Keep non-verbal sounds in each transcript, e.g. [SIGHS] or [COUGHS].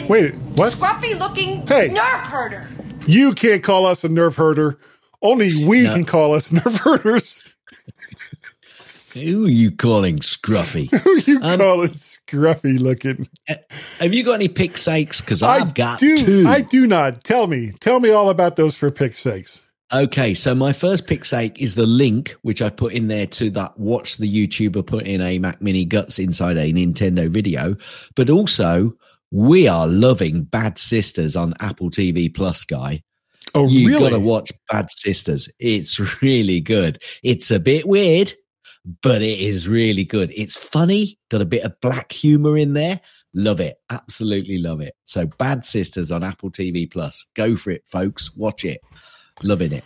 half Wait, what? scruffy looking Hey. nerve herder. You can't call us a nerve herder. Only we No. can call us [LAUGHS] nerve herders. Who are you calling scruffy? [LAUGHS] Who you Um, call it scruffy looking? Have you got any pick sakes? Because I I've got do. two. I do not. Tell me. Tell me all about those for pick's sakes. Okay, so my first pick sake is the link which I put in there to that watch the YouTuber put in a Mac Mini guts inside a Nintendo video, but also we are loving Bad Sisters on Apple TV Plus, guy. Oh, You really? got to watch Bad Sisters. It's really good. It's a bit weird, but it is really good. It's funny, got a bit of black humor in there. Love it. Absolutely love it. So Bad Sisters on Apple TV Plus. Go for it, folks. Watch it. Loving it.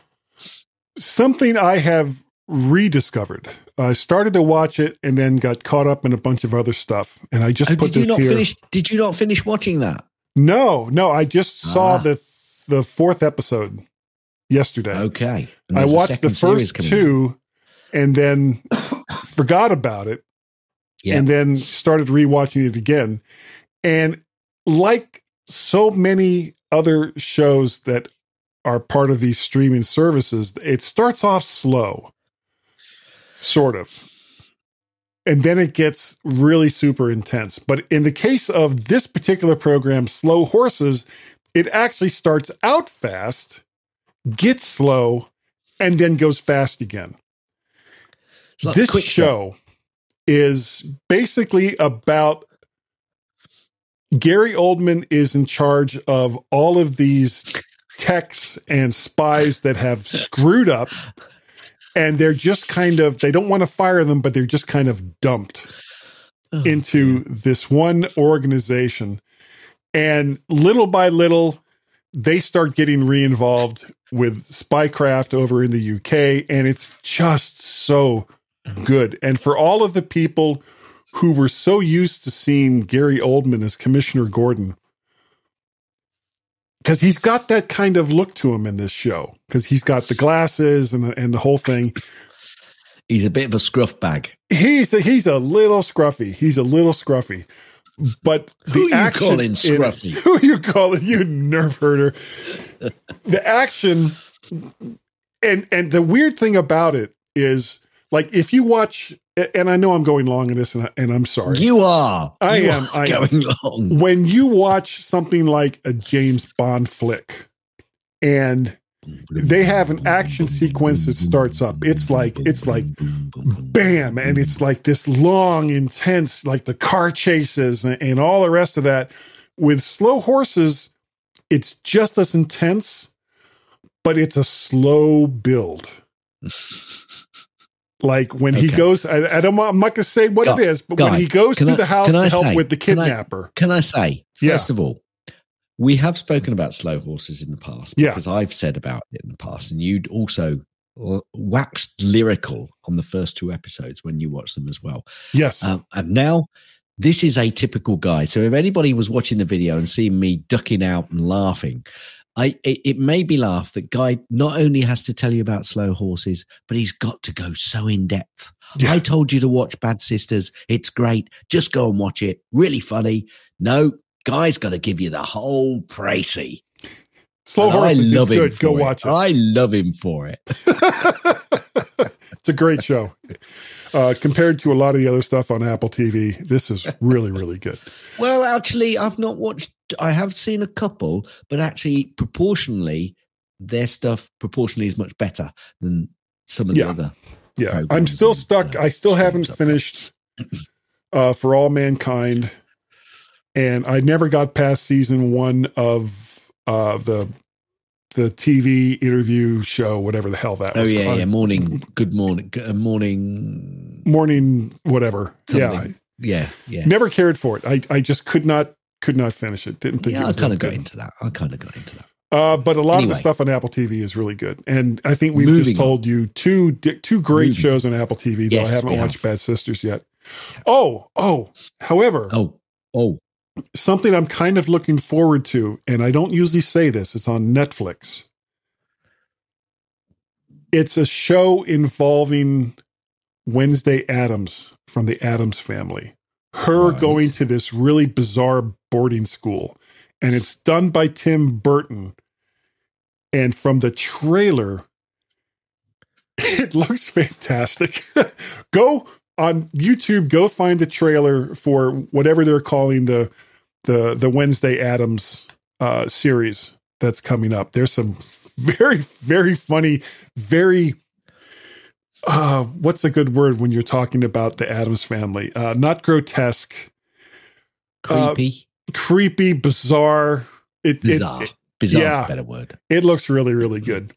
Something I have rediscovered. I started to watch it and then got caught up in a bunch of other stuff. And I just Oh, put did you this not here. finish? Did you not finish watching that? No, no. I just saw Ah. the the fourth episode yesterday. Okay. I watched the first out. two and then [COUGHS] forgot about it Yeah. and then started rewatching it again. And like so many other shows that are part of these streaming services, it starts off slow, sort of. And then it gets really super intense. But in the case of this particular program, Slow Horses, it actually starts out fast, gets slow, and then goes fast again like this step. show is basically about Gary Oldman is in charge of all of these techs and spies that have screwed up and they're just kind of they don't want to fire them but they're just kind of dumped Oh, into this one organization. And little by little they start getting re-involved with spycraft over in the UK and it's just so mm-hmm. good. And for all of the people who were so used to seeing Gary Oldman as Commissioner Gordon because he's got that kind of look to him in this show because he's got the glasses and and the whole thing He's a bit of a scruff bag. he's a, he's a little scruffy. He's a little scruffy. But the Who you calling in- scruffy? [LAUGHS] who you calling you nerve herder? the action and and the weird thing about it is like if you watch and I know I'm going long in this and, I, and I'm sorry. You are. I You am, are I am. going long. when you watch something like a James Bond flick and they have an action sequence that starts up it's like it's like bam and it's like this long intense like the car chases and, and all the rest of that with slow horses it's just as intense but it's a slow build [LAUGHS] like when he goes I, I don't i'm not going to say what Guy- it is but when he goes to the house to help say- with the can I- kidnapper Can I say, Yeah. first of all, we have spoken about slow horses in the past Yeah. because I've said about it in the past, and you'd also waxed lyrical on the first two episodes when you watched them as well. yes Um, and now this is a typical guy. So if anybody was watching the video and seeing me ducking out and laughing, I it, it made me laugh that guy not only has to tell you about slow horses, but he's got to go so in depth. Yeah. I told you to watch Bad Sisters. It's great. Just go and watch it. Really funny. No, guy's got to give you the whole précis. slow And horses is him good go it. watch it I love him for it. [LAUGHS] it's a great show. Uh, compared to a lot of the other stuff on Apple TV, this is really, really good. Well, actually, I've not watched. I have seen a couple, but actually, proportionally, their stuff proportionally is much better than some of the Yeah. other. Yeah, I'm still stuck. uh, I still haven't finished uh, For All Mankind, and I never got past season one of uh, the the TV interview show, whatever the hell that Oh was. yeah, called. yeah. Morning, good morning, g- uh, morning. morning, whatever. Yeah, Yeah, yeah. never cared for it. I I just could not could not finish it. Didn't think Yeah, it I was kind of got good. into that. I kind of got into that. Uh, but a lot of the stuff on Apple TV is really good, and I think we've Moving just told you two two great Moving shows on Apple TV. Though Yes, I haven't watched have. Bad Sisters yet. Oh, oh. However, Oh, oh, something I'm kind of looking forward to, and I don't usually say this. It's on Netflix. It's a show involving Wednesday Addams from the Addams family. Her Right. going to this really bizarre boarding school. And it's done by Tim Burton. And from the trailer, [LAUGHS] it looks fantastic. [LAUGHS] go on YouTube, go find the trailer for whatever they're calling the the the Wednesday Addams uh series that's coming up. There's some [LAUGHS] very, very funny, very uh what's a good word when you're talking about the Addams family? Uh not grotesque, Uh, Creepy. creepy, bizarre. It, it- Bizarre. Bizarre is a better word. it looks really, really good.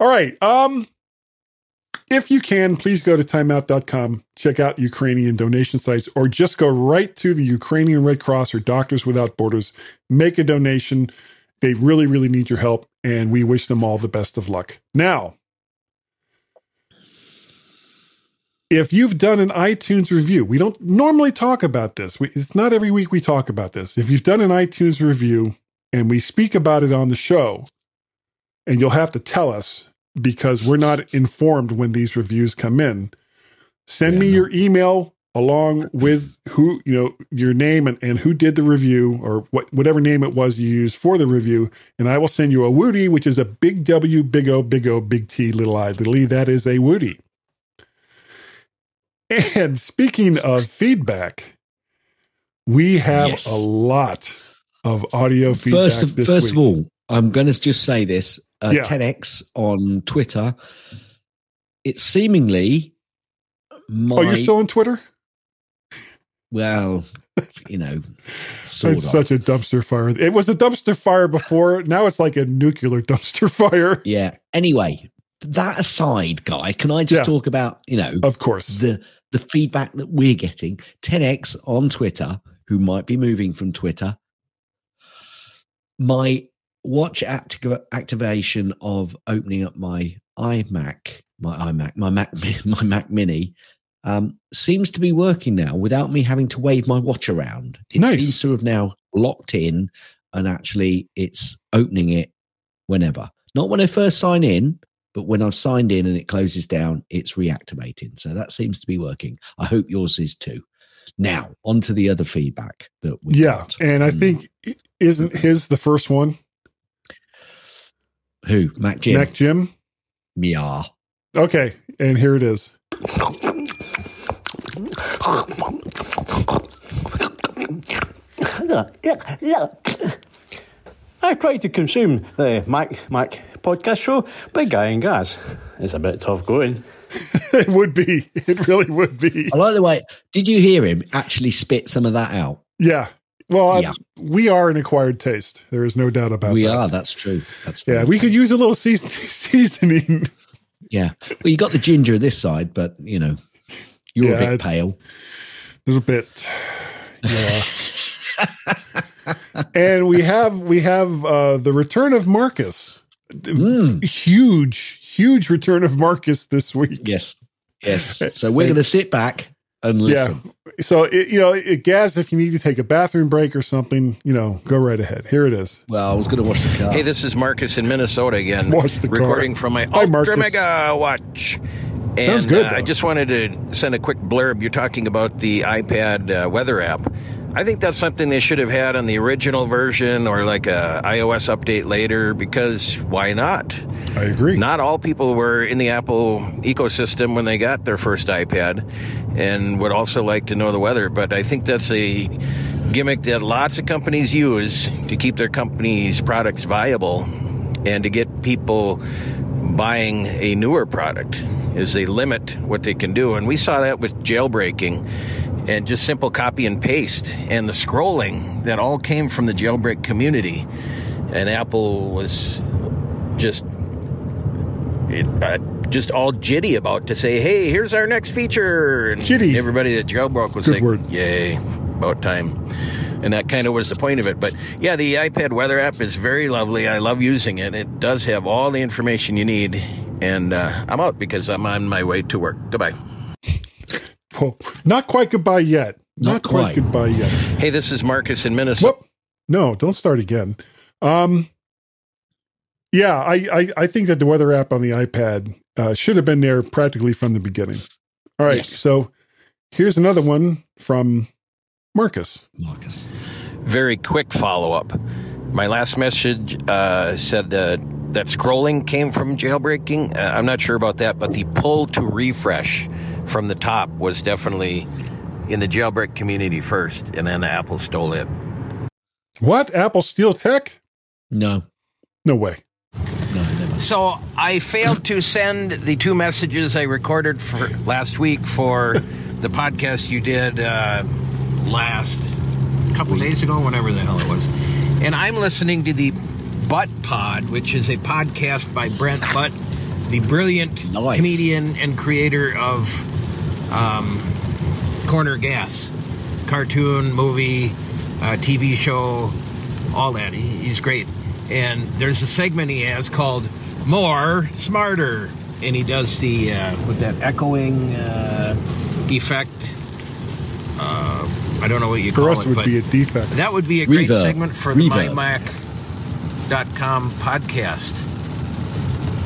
All right. Um, if you can, please go to timeout.com, check out Ukrainian donation sites, or just go right to the Ukrainian Red Cross or Doctors Without Borders, make a donation. They really, really need your help, and we wish them all the best of luck. Now, if you've done an iTunes review, we don't normally talk about this. We, it's not every week we talk about this. If you've done an iTunes review and we speak about it on the show, and you'll have to tell us because we're not informed when these reviews come in. Send Yeah, me no. your email along with who you know your name and, and who did the review or what whatever name it was you used for the review and i will send you a woody which is a big w big o big o big t little i little e that is a woody and speaking of feedback we have Yes. a lot of audio feedback First, of, this first week. of all, I'm going to just say this: uh, Yeah. TEDx on Twitter. It's seemingly my oh you're still on twitter well, [LAUGHS] you know, sort it's of. such a dumpster fire. It was a dumpster fire before. Now it's like a nuclear [LAUGHS] dumpster fire. yeah. Anyway, that aside, guy, can I just Yeah. talk about you know Of course. the the feedback that we're getting 10x on twitter who might be moving from twitter my watch acti- activation of opening up my imac my imac my mac [LAUGHS] my mac mini um, seems to be working now without me having to wave my watch around it Nice. seems to have now locked in and actually it's opening it whenever not when i first sign in but when I've signed in and it closes down, it's reactivating. So that seems to be working. I hope yours is too. Now, on to the other feedback that we yeah. got. And I Mm. think, isn't his the first one? Who? Mac Jim? Mac Jim? yeah. Okay. And here it is. I try to consume the Mac Mac podcast show, Big Guy and Gas. It's a bit tough going. [LAUGHS] it would be. It really would be. I like the way. Did you hear him actually spit some of that out? Yeah. Well, I- Yeah. we are an acquired taste. There is no doubt about we that. are. That's true. That's Yeah. very We could use a little season- [LAUGHS] seasoning. Yeah. Well, you got the ginger this side, but you know, you're Yeah, a bit it's- pale. There's a bit. Yeah. [LAUGHS] and we have we have uh the return of Marcus. Mm. Huge, huge return of Marcus this week. Yes. Yes. [LAUGHS] So we're going to sit back and listen. Yeah. So it, you know, it, Gaz, if you need to take a bathroom break or something, you know, go right ahead. Here it is. Well, I was going to watch the car. Hey, this is Marcus in Minnesota again. Watch the car. recording from my Hi, Marcus. Ultra Mega Watch. And, Sounds good, uh. I just wanted to send a quick blurb. You're talking about the iPad uh, weather app. I think that's something they should have had on the original version or like a iOS update later because why not? I agree. Not all people were in the Apple ecosystem when they got their first iPad and would also like to know the weather, but I think that's a gimmick that lots of companies use to keep their company's products viable and to get people buying a newer product is they limit what they can do. And we saw that with jailbreaking and just simple copy and paste and the scrolling that all came from the jailbreak community. And Apple was just it, uh, just all jitty about to say, "Hey, here's our next feature." And Jitty. Everybody that jailbroke was like, word. "Yay, about time." And that kind of was the point of it. But yeah, the iPad weather app is very lovely. I love using it. It does have all the information you need. And uh, I'm out because I'm on my way to work. Goodbye. Well, not quite goodbye yet. Not, Not quite. quite. goodbye yet. Hey, this is Marcus in Minnesota. Whoop. No, don't start again. Um, yeah, I, I, I think that the weather app on the iPad uh, should have been there practically from the beginning. All right, Yes. so here's another one from Marcus. Marcus. Very quick follow up. My last message uh, said uh, that scrolling came from jailbreaking. Uh, I'm not sure about that, but the pull to refresh from the top was definitely in the jailbreak community first, and then Apple stole it. What? Apple Steal Tech? No, No way. no, never. So I failed to send the two messages I recorded for last week for [LAUGHS] the podcast you did uh, last couple days ago, whenever the hell it was. And I'm listening to the Butt Pod, which is a podcast by Brent Butt, the brilliant Nice. comedian and creator of um, Corner Gas, cartoon, movie, uh, TV show, all that. He, he's great. And there's a segment he has called More Smarter. And he does the, uh, with that echoing uh, effect. Uh, I don't know what you For call us, it, it would but be a defect. that would be a great Reverb. segment for the Reverb. mymac.com podcast.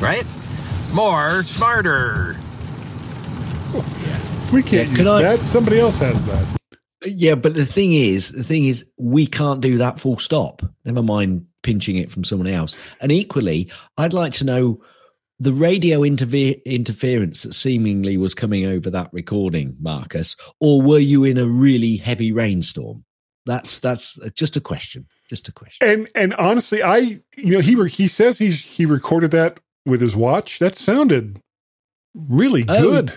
Right? More smarter. We can't Yeah, use I- that. Somebody else has that. Yeah, but the thing is, the thing is, we can't do that full stop. Never mind pinching it from someone else. And equally, I'd like to know the radio interve- interference that seemingly was coming over that recording, Marcus, or were you in a really heavy rainstorm? That's that's uh, just a question. Just a question. And and honestly, I you know he re- he says he's he recorded that with his watch. That sounded really Oh, good.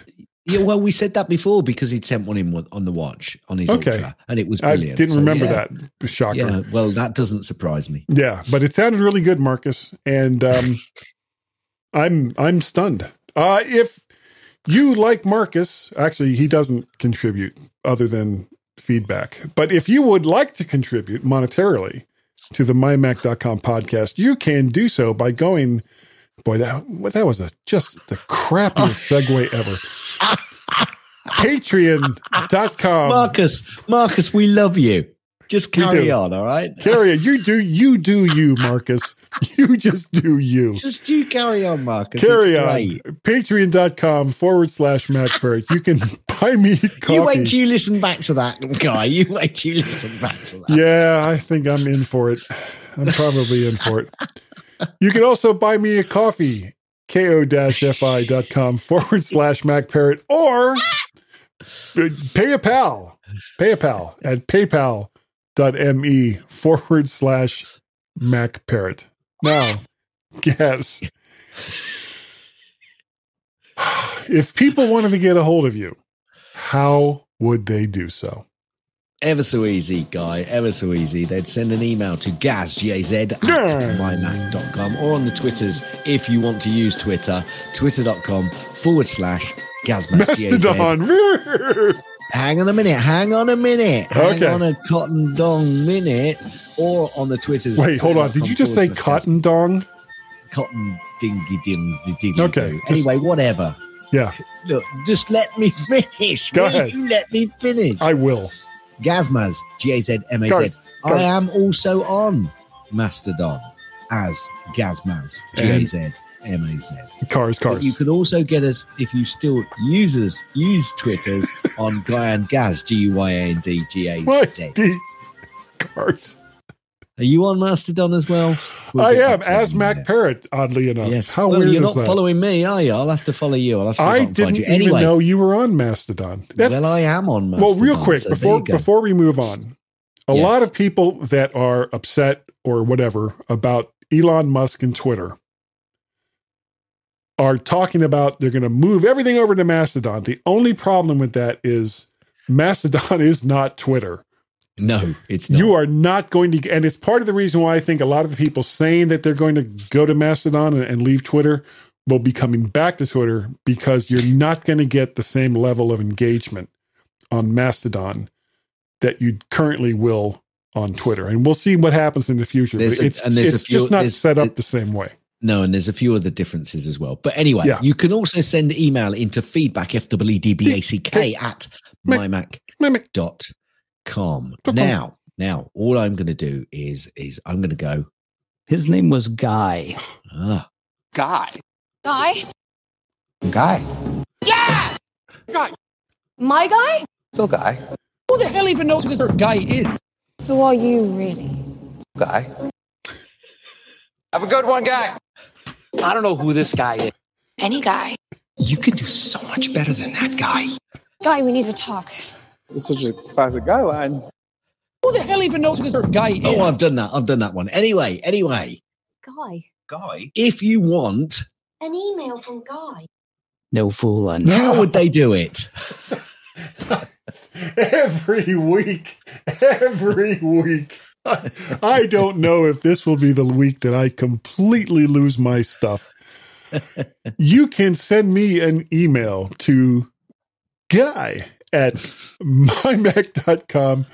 Yeah, well, we said that before because he'd sent one in on the watch on his Okay. Ultra, and it was brilliant. I didn't So, remember yeah. that. Shocker. Yeah, well, that doesn't surprise me. Yeah, but it sounded really good, Marcus. And um, [LAUGHS] I'm I'm stunned. Uh, if you like Marcus, actually, he doesn't contribute other than feedback. But if you would like to contribute monetarily to the mymac.com podcast, you can do so by going. Boy, that that was a just the crappiest [LAUGHS] segue ever. [LAUGHS] Patreon.com. Marcus, Marcus, we love you. Just carry on, all right? Carry on. You do you do you, Marcus. [LAUGHS] You just do you. Just you carry on, Marcus. Carry It's on. great. Patreon.com forward slash Matt. You can [LAUGHS] buy me coffee. You wait till you listen back to that, guy. You wait till you listen back to that. yeah, I think I'm in for it. I'm probably in for it. You can also buy me a coffee, ko-fi.com [LAUGHS] forward slash Mac Parrot, or ah! pay a pal, pay a pal at paypal.me forward slash Mac Parrot. Now, guess. [SIGHS] If people wanted to get a hold of you, how would they do so? Ever so easy, guy. Ever so easy. They'd send an email to gaz, G-A-Z, at mymac.com or on the Twitters if you want to use Twitter, twitter.com forward slash Mastodon. [LAUGHS] Hang on a minute. Hang on a minute. Hang Okay. on a cotton dong minute. Or on the Twitters. Wait, hold on. Did you just say cotton dong? Cotton dingy ding dingy Okay, just- Anyway, whatever. Yeah, Look, just let me [LAUGHS] finish. Go Will ahead. You let me finish. I will. Gazmaz, G A Z M A Z. I am also on Mastodon as Gazmaz, um, G A Z M A Z. Cars, But cars. you can also get us if you still use us, use Twitter [LAUGHS] on Guy and Gaz, G U Y A N D G A What? [LAUGHS] Cars. Are you on Mastodon as well? We'll I am back to that as Mac minute. Parrot, oddly enough. Yes. How well, weird you're not that? following me, are you? I'll have to follow you. I'll have to I I can find didn't even Anyway, know you were on Mastodon. Well, I am on Mastodon. well, real quick so before before we move on, a Yes. lot of people that are upset or whatever about Elon Musk and Twitter are talking about they're going to move everything over to Mastodon. The only problem with that is Mastodon [LAUGHS] is not Twitter. No, it's not. You are not going to, and it's part of the reason why I think a lot of the people saying that they're going to go to Mastodon and, and leave Twitter will be coming back to Twitter because you're not going to get the same level of engagement on Mastodon that you currently will on Twitter. And we'll see what happens in the future. There's but a- it's and there's a it's few- just not set up it- the same way. No, and there's a few other differences as well. But anyway, Yeah. you can also send email into feedback, F-W-E-D-B-A-C-K, at mymac.com. Mimic. Dot com. Now, now, all I'm going to do is, is I'm going to go, His name was Guy. ah, Guy. Guy? Guy. Yeah! Guy. My guy? Still Guy. who the hell hell even knows who this guy is? Who are you, really? Guy. Have a good one, guy. I don't know who this guy is. Any guy. You can do so much better than that guy. Guy, we need to talk. It's such a classic guy line. Who the hell even knows who this guy is? Oh, I've done that. I've done that one. Anyway, anyway, Guy. Guy. if you want, An email from Guy. No fooling. how would they do it? [LAUGHS] every week, every week. I, I don't know if this will be the week that I completely lose my stuff. [LAUGHS] You can send me an email to guy at mymac.com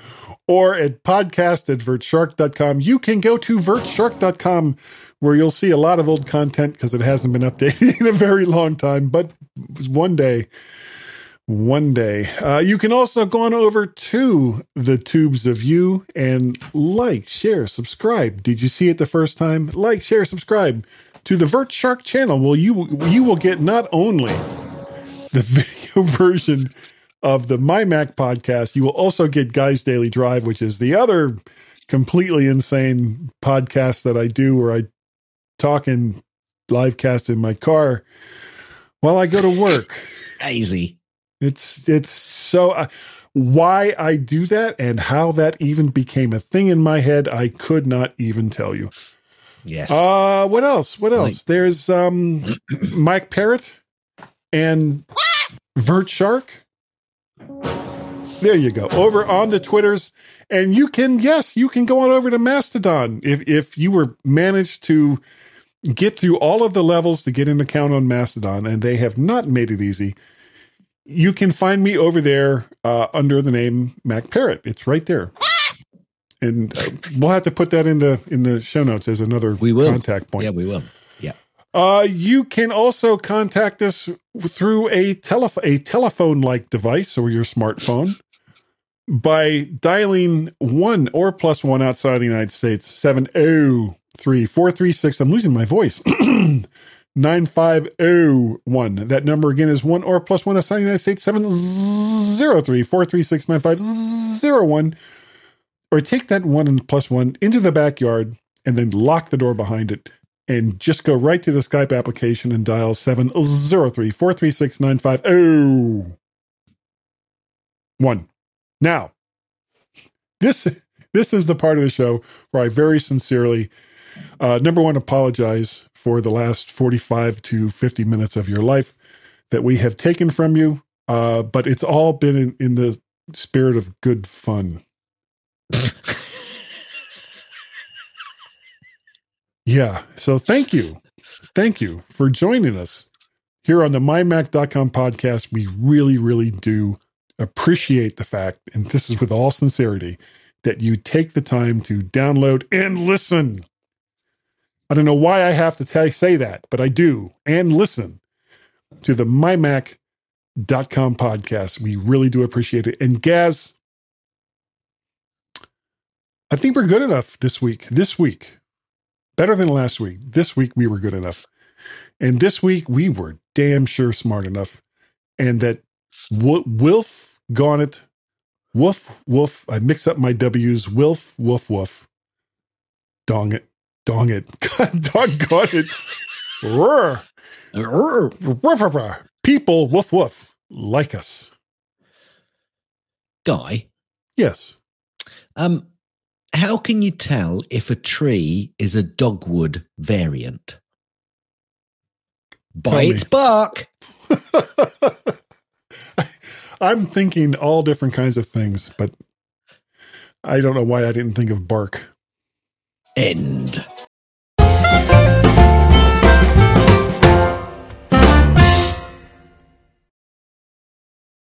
or at podcast at vertshark.com. You can go to vertshark.com where you'll see a lot of old content because it hasn't been updated [LAUGHS] in a very long time, but one day one day. Uh, you can also go on over to the Tubes of You and like, share, subscribe. Did you see it the first time? Like, share, subscribe to the Vert Shark channel. Well, you you will get not only the [LAUGHS] video version of the My Mac podcast, you will also get Guys Daily Drive, which is the other completely insane podcast that I do where I talk and live cast in my car while I go to work. [LAUGHS] Easy. It's it's so uh, why I do that and how that even became a thing in my head, I could not even tell you. Yes. Uh what else? What else? Like- There's um [CLEARS THROAT] Mac Parrot and Vert Shark. There you go. Over on the Twitters. And you can, yes, you can go on over to Mastodon. If if you were managed to get through all of the levels to get an account on Mastodon, and they have not made it easy, you can find me over there uh, under the name Mac Parrot. It's right there. And uh, we'll have to put that in the in the show notes as another We will. contact point. yeah, we will. Uh, you can also contact us through a telef- a telephone like device or your smartphone by dialing one or plus one outside of the United States, 703 436. I'm losing my voice. [CLEARS THROAT] 9501. That number again is one or plus one outside the United States, 703 436 9501. Or take that one and plus one into the backyard and then lock the door behind it and just go right to the Skype application and dial 703 436 9501. Now, this this is the part of the show where I very sincerely uh, number one apologize for the last 45 to 50 minutes of your life that we have taken from you uh, but it's all been in, in the spirit of good fun [LAUGHS] yeah so thank you thank you for joining us here on the mymac.com podcast we really really do appreciate the fact and this is with all sincerity that you take the time to download and listen I don't know why I have to tell, say that, but I do. And listen to the mymac.com podcast. We really do appreciate it. And Gaz, I think we're good enough this week. This week, better than last week. This week, we were good enough. And this week, we were damn sure smart enough. And that w- Wilf Garnet, woof, woof. I mix up my W's. Wilf, woof, woof. Dong it. Dong it. [LAUGHS] God, doggone it. Roar. Roar, roar, roar. People, woof, woof, like us. Guy, Yes. um, how can you tell if a tree is a dogwood variant? Tell By me. its bark. [LAUGHS] I'm thinking all different kinds of things, but I don't know why I didn't think of bark. End.